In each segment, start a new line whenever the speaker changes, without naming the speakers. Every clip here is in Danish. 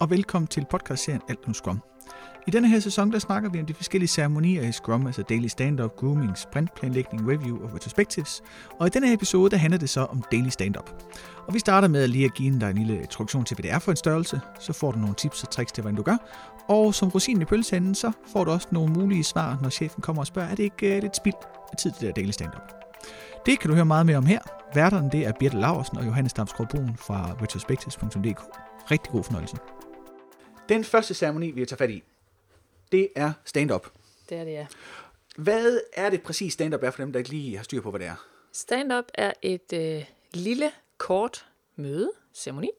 og velkommen til podcastserien Alt om Scrum. I denne her sæson, der snakker vi om de forskellige ceremonier i Scrum, altså daily stand-up, grooming, sprintplanlægning, review og retrospectives. Og i denne her episode, der handler det så om daily stand-up. Og vi starter med lige at give dig en lille introduktion til, hvad det er for en størrelse. Så får du nogle tips og tricks til, hvordan du gør. Og som rosinen i pølsehanden, så får du også nogle mulige svar, når chefen kommer og spørger, er det ikke øh, lidt spild af tid til det der daily stand-up? Det kan du høre meget mere om her. Værterne det er Birte Laversen og Johannes Damsgaard Brun fra retrospectives.dk. Rigtig god fornøjelse. Den første ceremoni, vi har taget fat i, det er stand-up.
Det er det, ja.
Hvad er det præcis stand-up er for dem, der ikke lige har styr på, hvad det er?
Stand-up er et øh, lille, kort møde, ceremoni,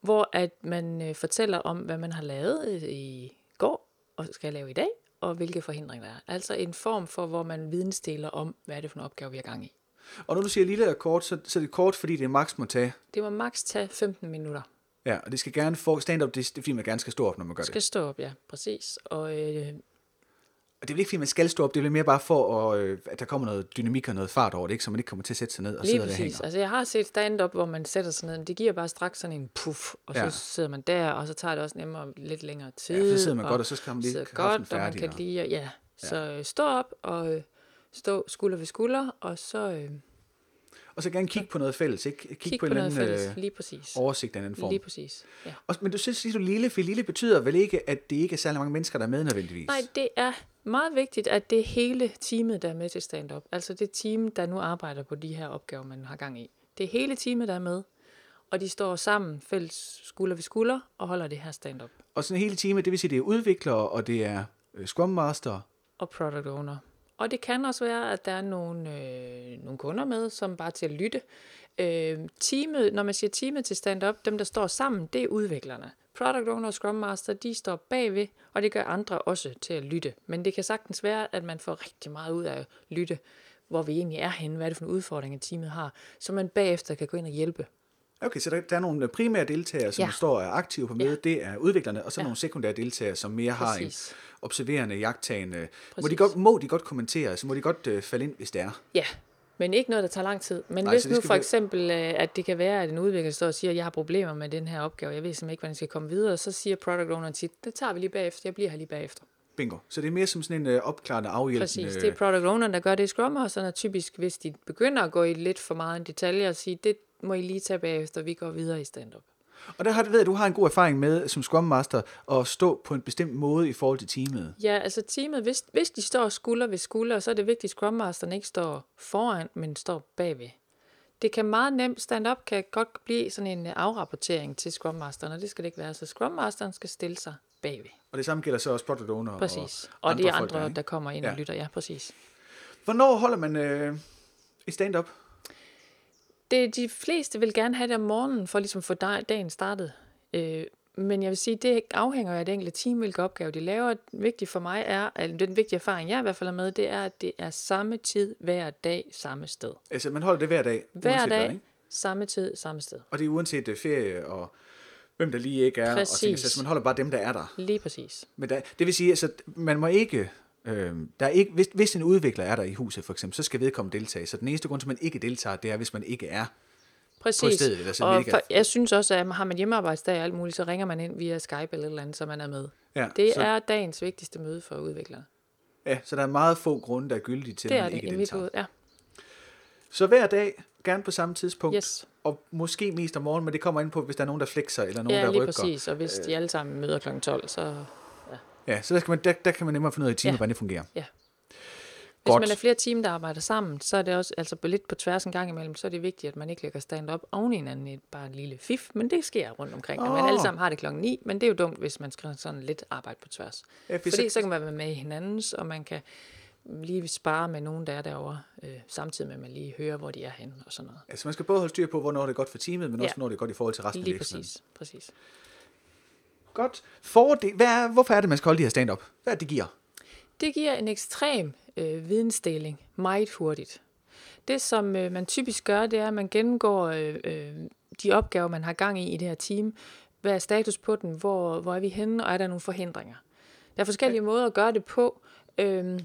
hvor at man øh, fortæller om, hvad man har lavet øh, i går og skal lave i dag, og hvilke forhindringer der er. Altså en form for, hvor man vidensdeler om, hvad er det for en opgave, vi har gang i.
Og når du siger lille og kort, så, så er det kort, fordi det maks må tage.
Det må maks tage 15 minutter.
Ja, og det skal gerne få stand-up, det, det er fordi, man gerne skal stå op, når man gør
Skal
det.
stå op, ja, præcis. Og øh,
Og det er vel ikke, fordi man skal stå op, det er vel mere bare for, at, øh, at der kommer noget dynamik og noget fart over det, ikke? så man ikke kommer til at sætte sig ned og
lige
sidde der
præcis.
hænger.
Altså jeg har set stand-up, hvor man sætter sig ned, men det giver bare straks sådan en puff, og så
Ja.
sidder man der, og så tager det også nemmere lidt længere tid.
Ja, så sidder man godt, og så skal man lige
sidder godt, og man kan
og-
lige, ja. Så øh, stå op og øh, stå skulder ved skulder, og så øh,
Og så gerne kigge på noget fælles, ikke? Kig,
kig
på,
på,
en
noget
anden
fælles.
øh,
Lige præcis.
oversigt af en anden form.
Lige præcis, ja.
Og, men du synes, siger du lille, for lille betyder vel ikke, at det ikke er særlig mange mennesker, der er med nødvendigvis?
Nej, det er meget vigtigt, at det er hele teamet, der er med til stand-up. Altså det team, der nu arbejder på de her opgaver, man har gang i. Det er hele teamet, der er med. Og de står sammen, fælles skulder ved skulder, og holder det her stand-up.
Og sådan hele teamet, det vil sige, det er udviklere, og det er øh, Scrum Master.
og product owner. Og det kan også være, at der er nogle, øh, nogle kunder med, som bare til at lytte. Øh, teamet, når man siger teamet til stand-up, dem der står sammen, det er udviklerne. Product owner og Scrum Master, de står bagved, og det gør andre også til at lytte. Men det kan sagtens være, at man får rigtig meget ud af at lytte, hvor vi egentlig er henne, hvad er det for en udfordring, teamet har, så man bagefter kan gå ind og hjælpe.
Okay, så der, der er nogle primære deltagere, som ja. Står er aktive på mødet. Ja. Det er udviklerne, og så ja. Nogle sekundære deltagere, som mere har
Præcis.
en observerende, jagttagende. Må de,
Præcis.
godt, må de godt kommentere, altså må de godt øh, falde ind, hvis det er.
Ja, men ikke noget, der tager lang tid. Men
Nej,
hvis
så
nu for
være-
eksempel, øh, at det kan være, at en udvikler står og siger, at jeg har problemer med den her opgave, jeg ved simpelthen ikke, hvordan jeg skal komme videre, så siger product owneren tit, det tager vi lige bagefter, jeg bliver her lige bagefter.
Bingo. Så det er mere som sådan en øh, opklarende, afhjælpende...
Præcis, det er product owneren, der gør det i Scrum og typisk, hvis de begynder at gå i lidt for meget en detalje og sige, det må I lige tage bagefter, vi går videre i stand-up.
Og der har, ved jeg, at du har en god erfaring med, som Scrum Master, at stå på en bestemt måde i forhold til teamet.
Ja, altså teamet, hvis, hvis de står skulder ved skulder, så er det vigtigt, at Scrum Masteren ikke står foran, men står bagved. Det kan meget nemt, stand-up kan godt blive sådan en øh, afrapportering til Scrum Masteren, og det skal det ikke være. Så Scrum Masteren skal stille sig bagved.
Og det samme gælder så også product owner
Præcis.
og,
Og, og de
folk
andre,
ikke?
der kommer ind
ja.
og lytter. Ja, præcis.
Hvornår holder man øh, et stand-up?
Det, de fleste vil gerne have det om morgenen, for ligesom at få dag- dagen startet. Øh, men jeg vil sige, det afhænger af det enkelte team, hvilke opgave de laver. Vigtigt for mig er, at den vigtige erfaring, jeg i hvert fald er med, det er, at det er samme tid hver dag, samme sted.
Altså, man holder det hver dag.
Hver dag,
Hvad, ikke?
samme tid, samme sted.
Og det er uanset øh, ferie og hvem der lige ikke er. Og
Præcis.
ting, så man holder bare dem, der er der.
Lige præcis.
Men der, det vil sige, altså, man må ikke... Øh, der er ikke hvis, hvis en udvikler er der i huset, for eksempel, så skal vedkommende deltage. Så den eneste grund til, at man ikke deltager, det er, hvis man ikke er.
Præcis.
stedet, eller
og
virker-
for, jeg synes også, at har man hjemmearbejdsdag og alt muligt, så ringer man ind via Skype eller et eller andet, så man er med.
Ja,
Det
så,
er dagens vigtigste møde for udviklere.
Ja, så der er meget få grunde, der er gyldige til,
Det
at
er
man
det
ikke deltager.
hoved. Ja.
Så hver dag, gerne på samme tidspunkt,
Yes.
og måske mest om morgenen, men det kommer ind på, hvis der er nogen, der flexer, eller nogen,
ja,
der
lige
rykker.
præcis. Og hvis de alle sammen møder kl. 12, så
Ja, så der, skal man, der, der kan man nemmere finde ud af i teamet,
Ja.
hvordan det fungerer.
Ja. Hvis
Godt.
man er flere team, der arbejder sammen, så er det også altså lidt på tværs en gang imellem, så er det vigtigt, at man ikke lægger stand-up oven i hinanden i bare en lille fif, men det sker rundt omkring. Oh. Og man alle sammen har det klokken 9, men det er jo dumt, hvis man skal sådan lidt arbejde på tværs.
Ja, for
Fordi
så-
så kan man være med i hinandens, og man kan lige spare med nogen, der er derovre, øh, samtidig med, at man lige hører, hvor de er henne og sådan noget.
Altså man skal både holde styr på, hvornår det er godt for teamet, men
Ja.
også hvornår det er godt i forhold til resten af
Lige
virksomheden.
præcis, præcis.
Godt. Fordel, hvad er, hvorfor er det, man skal holde de her stand-up? Hvad er det, det giver?
Det giver en ekstrem øh, vidensdeling meget hurtigt. Det, som øh, man typisk gør, det er, at man gennemgår øh, øh, de opgaver, man har gang i i det her team. Hvad er status på den? Hvor, hvor er vi henne? Og er der nogle forhindringer? Der er forskellige måder at gøre det på. Øhm,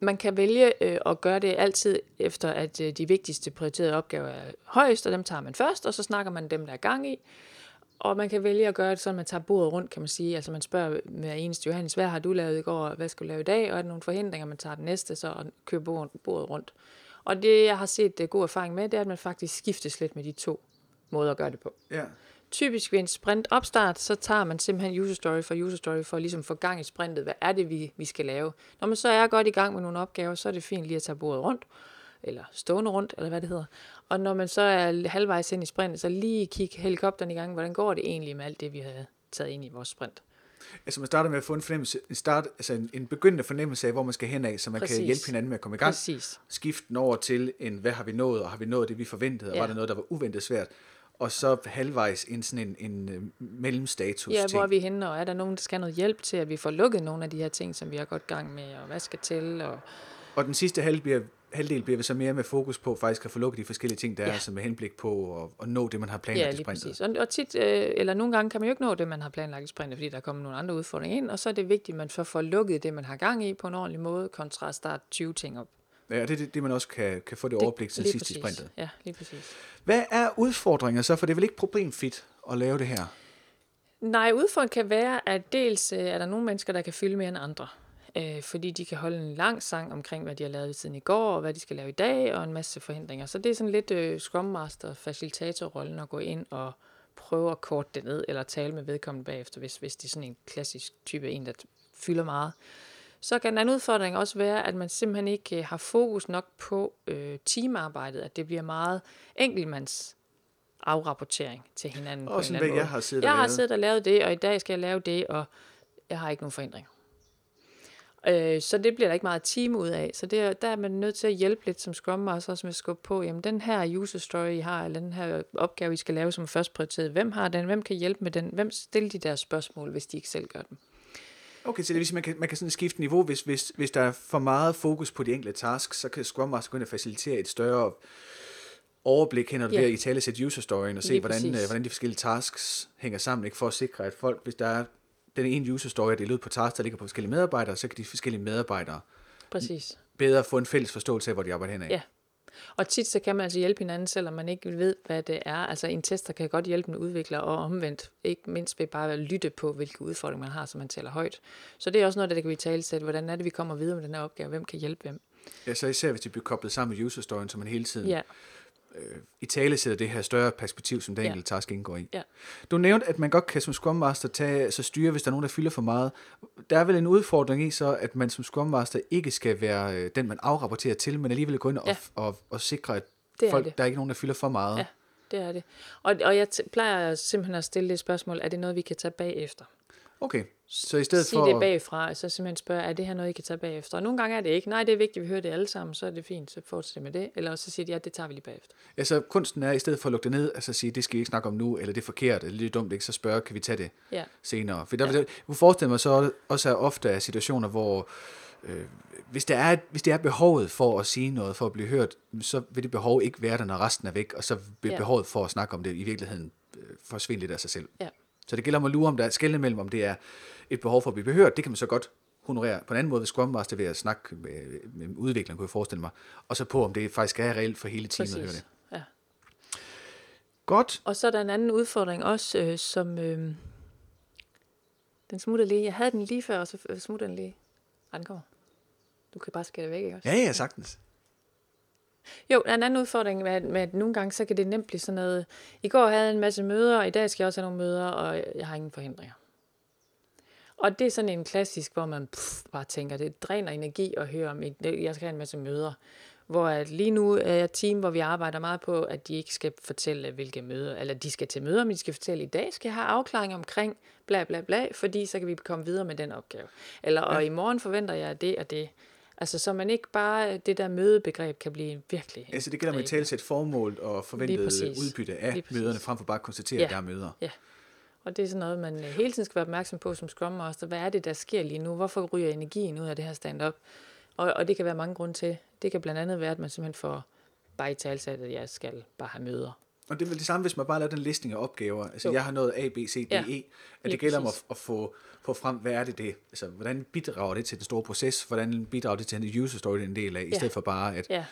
man kan vælge øh, at gøre det altid efter, at øh, de vigtigste prioriterede opgaver er højst, og dem tager man først, og så snakker man dem, der er gang i. Og man kan vælge at gøre det sådan, at man tager bordet rundt, kan man sige. Altså man spørger med eneste Johannes, hvad har du lavet i går, hvad skal du lave i dag? Og er der nogle forhindringer, man tager det næste, så og kører bordet, bordet rundt. Og det, jeg har set uh, god erfaring med, det er, at man faktisk skiftes lidt med de to måder at gøre det på.
Ja.
Typisk ved en sprint opstart, så tager man simpelthen user story for user story for at ligesom få gang i sprintet. Hvad er det, vi, vi skal lave? Når man så er godt i gang med nogle opgaver, så er det fint lige at tage bordet rundt, eller stående rundt, eller hvad det hedder. Og når man så er halvvejs ind i sprintet, så lige kigge helikopteren i gang. Hvordan går det egentlig med alt det, vi har taget ind i vores sprint?
Altså man starter med at få en fornemmelse, en, start, altså en, en begyndende fornemmelse af, hvor man skal hen af, så man
Præcis.
kan hjælpe hinanden med at komme i gang.
Præcis.
Skifte den over til en, hvad har vi nået, og har vi nået det, vi forventede, og
Ja.
var der noget, der var uventet svært. Og så halvvejs en sådan en, en øh, mellemstatus
Ja, hvor er vi henne, og er der nogen, der skal have noget hjælp til, at vi får lukket nogle af de her ting, som vi har gået gang med, og hvad skal til, og
Og den sidste halv bliver, halvdel bliver så mere med fokus på faktisk at få lukket de forskellige ting, der
Ja.
er, altså med henblik på at, at nå det, man har
Ja,
planlagt i
lige
sprintet.
præcis. Og, og tit, øh, eller nogle gange kan man jo ikke nå det, man har planlagt i sprintet, fordi der kommer nogle andre udfordringer ind, og så er det vigtigt, at man får, får lukket det, man har gang i på en ordentlig måde, kontra at starte 20 ting op.
Ja, det er det, det, man også kan, kan få det overblik til sidst i sprintet.
Ja, lige præcis.
Hvad er udfordringer så? For det er vel ikke problemfrit at lave det her?
Nej, udfordringen kan være, at dels øh, er der nogle mennesker, der kan fylde mere end andre. Øh, fordi de kan holde en lang sang omkring, hvad de har lavet siden i går, og hvad de skal lave i dag, og en masse forhindringer. Så det er sådan lidt øh, Scrum Master, facilitatorrollen at gå ind og prøve at korte det ned, eller tale med vedkommende bagefter, hvis, hvis det er sådan en klassisk type en, der fylder meget. Så kan en anden udfordring også være, at man simpelthen ikke øh, har fokus nok på øh, teamarbejdet, at det bliver meget enkeltmands afrapportering til hinanden.
Og sådan, hvad jeg
måde.
har siddet
Jeg
og
har
lavet.
siddet og lavet det, og i dag skal jeg lave det, og jeg har ikke nogen forhindringer. Øh, så det bliver der ikke meget team ud af. Så det er, der er man nødt til at hjælpe lidt som Scrum Master, med at skubbe på, jamen den her user story, I har, eller den her opgave, I skal lave som først prioriteret, hvem har den, hvem kan hjælpe med den, hvem stiller de der spørgsmål, hvis de ikke selv gør dem.
Okay, så det vil sige, man kan, man kan sådan skifte niveau, hvis, hvis, hvis der er for meget fokus på de enkelte tasks, så kan Scrum Master gå ind og facilitere et større overblik hen og
Ja.
ved at i tale sætte user storyen og se,
Lige
hvordan, øh, hvordan de forskellige tasks hænger sammen, ikke for at sikre, at folk, hvis der er den ene user story, er på tasks, der ligger på forskellige medarbejdere, så kan de forskellige medarbejdere
Præcis.
bedre få en fælles forståelse af, hvor de arbejder henad.
Ja. Og tit så kan man altså hjælpe hinanden, selvom man ikke ved, hvad det er. Altså en tester kan godt hjælpe en udvikler, og omvendt, ikke mindst ved bare at lytte på, hvilke udfordringer man har, så man tæller højt. Så det er også noget, der kan vi tale til, hvordan er det, vi kommer videre med den her opgave, hvem kan hjælpe hvem.
ja så især hvis de bliver koblet sammen med user storyen, så man hele tiden
Ja,
i tale sætter det her større perspektiv, som den
Ja.
task indgår i.
Ja.
Du nævnte, at man godt kan som Scrum Master tage, så styre, hvis der er nogen, der fylder for meget. Der er vel en udfordring i så, at man som Scrum Master ikke skal være øh, den, man afrapporterer til, men alligevel gå ind og,
Ja.
og, og sikre, at
Det
folk,
det.
der er ikke nogen, der fylder for meget.
Ja. det er det. Og, og jeg plejer simpelthen at stille det spørgsmål, er det noget, vi kan tage bagefter?
Okay, så i stedet
Sige
for...
det bagfra, og så simpelthen spørge, er det her noget, I kan tage bagefter? Og nogle gange er det ikke. Nej, det er vigtigt, vi hører det alle sammen, så er det fint, så fortsæt med det. Eller så siger de, ja, det tager vi lige bagefter.
Altså, kunsten er, i stedet for at lukke det ned, altså sige, det skal vi ikke snakke om nu, eller det er forkert, eller det er dumt, ikke, så spørge, kan vi tage det
Ja,
senere? For der,
Ja.
ja. jeg kunne forestille mig så også er ofte af situationer, hvor øh, hvis, der er, hvis det er behovet for at sige noget, for at blive hørt, så vil det behov ikke være der, når resten er væk, og så vil
Ja.
ja. behovet for at snakke om det i virkeligheden øh, forsvinde lidt af sig selv.
ja,
Så det gælder om at lure, om der er skældende mellem, om det er et behov for at blive behørt, det kan man så godt honorere på en anden måde ved Scrum Master ved at snakke med, med udvikleren, kunne jeg forestille mig, og så på, om det faktisk er reelt for hele teamet at høre det.
Ja.
Godt.
Og så er der en anden udfordring også, øh, som... Øh, den smutter lige. Jeg havde den lige før, og så smutter den lige. Ej, den kommer. Du kan bare skære det væk, ikke også?
Ja, ja, sagtens.
Jo, der er en anden udfordring med, at- med, at nogle gange, så kan det nemt blive sådan noget... I går havde jeg en masse møder, og i dag skal jeg også have nogle møder, og jeg har ingen forhindringer. Og det er sådan en klassisk, hvor man pff, bare tænker, det dræner energi at høre om, jeg skal have en masse møder. Hvor at lige nu er jeg et team, hvor vi arbejder meget på, at de ikke skal fortælle, hvilke møder, eller de skal til møder, men de skal fortælle, i dag skal jeg have afklaring omkring bla bla bla, fordi så kan vi komme videre med den opgave. Eller, og i morgen forventer jeg det og det. Altså, så man ikke bare, det der mødebegreb kan blive virkelig...
Altså det gælder med at tale formål og forventet udbytte af møderne, frem for bare at konstatere,
Ja.
at der er møder.
Og det er sådan noget, man øh, hele tiden skal være opmærksom på som Scrum Master. Hvad er det, der sker lige nu? Hvorfor ryger energien ud af det her stand-up? Og, og det kan være mange grunde til. Det kan blandt andet være, at man simpelthen får bare i talsat, at jeg skal bare have møder.
Og det er vel det samme, hvis man bare laver den listning af opgaver. Altså
Jo.
jeg har noget A, B, C, D,
Ja,
E. At
lige
det gælder om at, at få, få frem, hvad er det det? Altså hvordan bidrager det til den store proces? Hvordan bidrager det til den user story, det er en del af? I
Ja.
stedet for bare, at
Ja,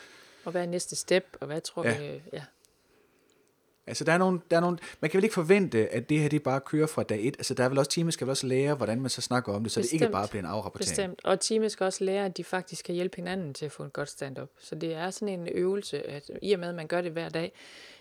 og hvad er næste step, og hvad tror
Ja.
vi... Ja,
Altså, der er nogle, der er nogle, man kan vel ikke forvente, at det her det bare kører fra dag et. Altså, der er vel også, teamet skal vel også lære, hvordan man så snakker om det, så Bestemt. det ikke bare bliver en afrapportering.
Bestemt. Og teamet skal også lære, at de faktisk kan hjælpe hinanden til at få en godt stand-up. Så det er sådan en øvelse, at i og med, at man gør det hver dag,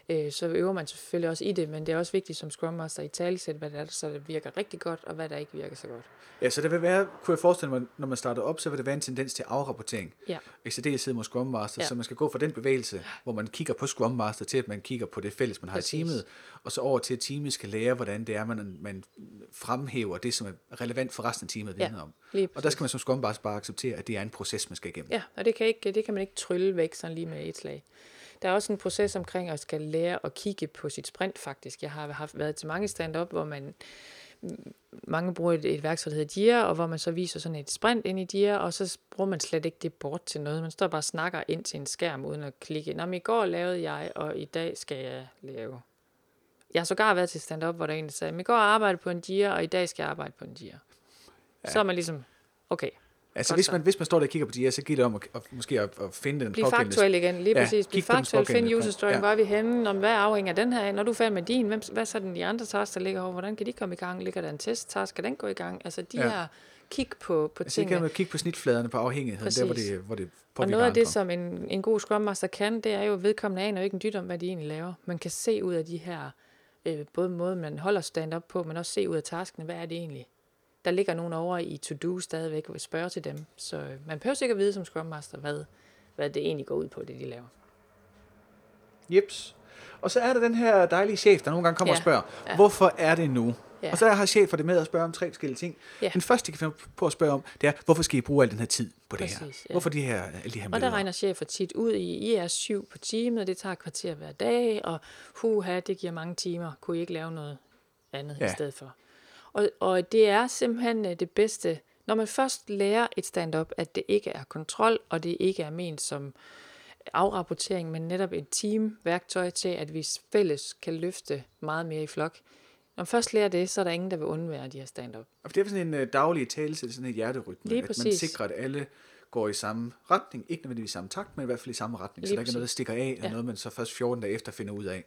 øh, så øver man selvfølgelig også i det, men det er også vigtigt som Scrum Master i talesæt, hvad det er, så det virker rigtig godt, og hvad der ikke virker så godt.
Ja, så det vil være, kunne jeg forestille mig, når man starter op, så vil det være en tendens til afrapportering.
Ja.
Særdeleshed mod Scrum Master, ja. så man skal gå fra den bevægelse, hvor man kigger på Scrum Master, til at man kigger på det fælles, man har Præcis. i teamet, og så over til, at teamet skal lære, hvordan det er, man, man fremhæver det, som er relevant for resten af teamet ja, om. Og der skal man som Scrum Master bare acceptere, at det er en proces, man skal igennem.
Ja, og det kan, ikke, det kan man ikke trylle væk sådan lige med et slag. Der er også en proces omkring at skal lære at kigge på sit sprint faktisk. Jeg har haft været til mange stand-up, hvor man mange bruger et, et værktøj, der hedder Jira, og hvor man så viser sådan et sprint ind i Jira, og så bruger man slet ikke det bort til noget. Man står bare og snakker ind til en skærm, uden at klikke. Nå, men i går lavede jeg, og i dag skal jeg lave. Jeg har sågar været til stand-up, hvor der en, der sagde, i går arbejdede på en Jira, og i dag skal jeg arbejde på en Jira. Ja. Så er man ligesom, okay,
Altså hvis man, hvis man står der og kigger på de her, så giver det om at, at, måske at, at finde den
Bliv faktuel igen, lige ja, præcis. Bliv faktuel, find user story, ja. hvor er vi henne, om hvad afhænger den her af. Når du er færdig med din, hvem, hvad så den de andre tasks, der ligger over, hvordan kan de komme i gang? Ligger der en test-task, skal den gå i gang? Altså de ja. her kig på, på
altså, tingene. Altså kigge på snitfladerne på afhængigheden, præcis. der hvor det, hvor det
Og noget af det, som en, en god Scrum Master kan, det er jo, vedkommende aner jo ikke en dyt om, hvad de egentlig laver. Man kan se ud af de her, øh, både måden man holder stand-up på, men også se ud af taskene, hvad er det egentlig, der ligger nogen over i to-do stadigvæk, og spørge til dem. Så øh, man behøver sikkert vide som Scrum Master, hvad, hvad det egentlig går ud på, det de laver.
Jeps. Og så er der den her dejlige chef, der nogle gange kommer ja. og spørger, ja. hvorfor er det nu? Ja. Og så har chefer det med at spørge om tre forskellige ting. Ja. Den første, de kan finde på at spørge om, det er, hvorfor skal I bruge al den her tid på det Præcis, her? Ja. Hvorfor de her, alle de her
Og der regner chefer tit ud i, I er syv på timet, det tager kvarter hver dag, og huha, det giver mange timer. Kunne I ikke lave noget andet ja. i stedet for? Og, og det er simpelthen øh, det bedste, når man først lærer et stand-up, at det ikke er kontrol, og det ikke er ment som afrapportering, men netop et teamværktøj til, at vi fælles kan løfte meget mere i flok. Når man først lærer det, så er der ingen, der vil undvære de her stand-up.
Og det er sådan en uh, daglig tale til sådan et hjerterytme, Lige at præcis. man sikrer, at alle går i samme retning. Ikke nødvendigvis i samme takt, men i hvert fald i samme retning. Lige så der ikke er noget, der stikker af, ja. noget man så først 14 dage efter finder ud af.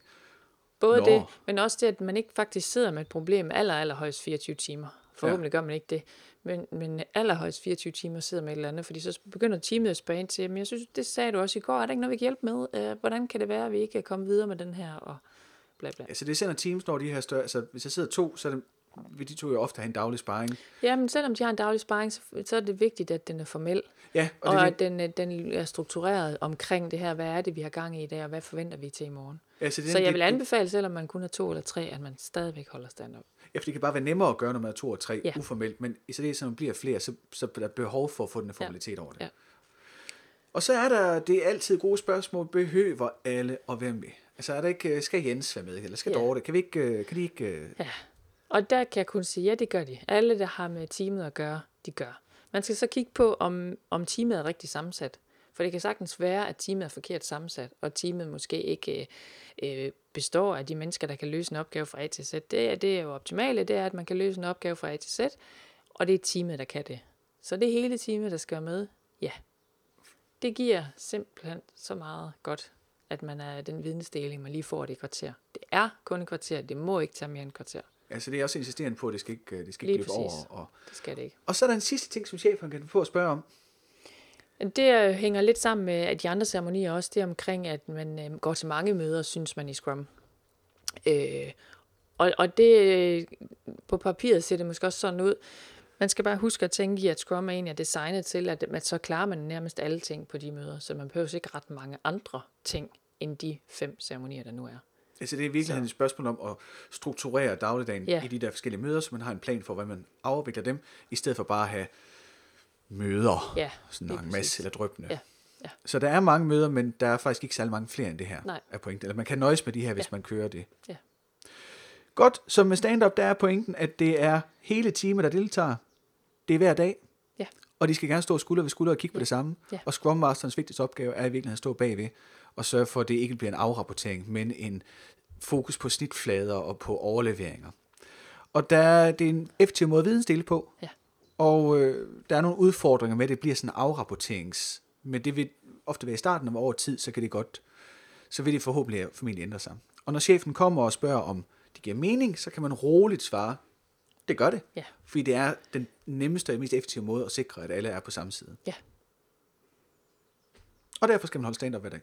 Både Nå. det, men også det, at man ikke faktisk sidder med et problem aller, aller højst 24 timer. Forhåbentlig ja. gør man ikke det. Men, men allerhøjst 24 timer sidder med et eller andet, fordi så begynder teamet at spørge ind til, men jeg synes, det sagde du også i går, er der ikke noget, vi kan hjælpe med? Uh, hvordan kan det være, at vi ikke kan komme videre med den her? Og bla bla.
Altså det sender teams, når de her større, altså hvis jeg sidder to, så er det, vil de to jo ofte have en daglig sparring.
Ja, men selvom de har en daglig sparring, så, så er det vigtigt, at den er formel.
Ja,
og, og det, at den, den er struktureret omkring det her, hvad er det, vi har gang i i dag, og hvad forventer vi til i morgen. Ja, så, det, så jeg vil anbefale, selvom man kun er to eller tre, at man stadigvæk holder stand-up.
Ja, for det kan bare være nemmere at gøre, når man er to og tre, ja. uformelt, men i det, når man bliver flere, så, så er der behov for at få den formalitet ja. over det. Ja. Og så er der det er altid gode spørgsmål, behøver alle at være med? Altså er der ikke, øh, skal Jens være med, eller skal ja. Dorte? Kan, vi ikke, øh, kan de ikke... Øh?
Ja, og der kan jeg kun sige, ja, det gør de. Alle, der har med teamet at gøre, de gør. Man skal så kigge på, om, om teamet er rigtig sammensat. For det kan sagtens være, at teamet er forkert sammensat, og teamet måske ikke øh, består af de mennesker, der kan løse en opgave fra A til Z. Det, er, det er jo optimale, det er, at man kan løse en opgave fra A til Z, og det er teamet, der kan det. Så det er hele teamet, der skal være med. Ja. Det giver simpelthen så meget godt, at man er den vidensdeling, man lige får det i kvarter. Det er kun et kvarter, det må ikke tage mere end et kvarter.
Altså det er også insisterende på, at det skal ikke, øh, det skal ikke løbe over.
Og, det skal det ikke.
Og så er der en sidste ting, som chefen kan få at spørge om.
Det hænger lidt sammen med at de andre ceremonier også. Det omkring, at man øh, går til mange møder, synes man i Scrum. Øh, og, og det, på papiret ser det måske også sådan ud. Man skal bare huske at tænke i, at Scrum er egentlig designet til, at, at så klarer man nærmest alle ting på de møder, så man behøver ikke ret mange andre ting, end de fem ceremonier, der nu er.
Altså det er virkelig et spørgsmål om at strukturere dagligdagen ja. i de der forskellige møder, så man har en plan for, hvordan man afvikler dem, i stedet for bare at have møder, ja, sådan en masse eller drøbende. Ja. Ja. Så der er mange møder, men der er faktisk ikke særlig mange flere end det her
Nej.
er pointen. Eller man kan nøjes med de her, hvis ja. man kører det.
Ja.
Godt, så med stand-up, der er pointen, at det er hele teamet, der deltager. Det er hver dag.
Ja.
Og de skal gerne stå skulder ved skulder og kigge ja. på det samme. Ja. Og Scrum Masterens vigtigste opgave er i virkeligheden at stå bagved og sørge for, at det ikke bliver en afrapportering, men en fokus på snitflader og på overleveringer. Og der, det er en effektiv måde at vidensdele på.
Ja.
Og øh, der er nogle udfordringer med, at det bliver sådan afrapporterings... Men det vil ofte være i starten, om over tid, så kan det godt... Så vil det forhåbentlig formentlig ændre sig. Og når chefen kommer og spørger, om det giver mening, så kan man roligt svare, det gør det.
Ja.
Fordi det er den nemmeste og mest effektive måde at sikre, at alle er på samme side.
Ja.
Og derfor skal man holde stand-up hver dag.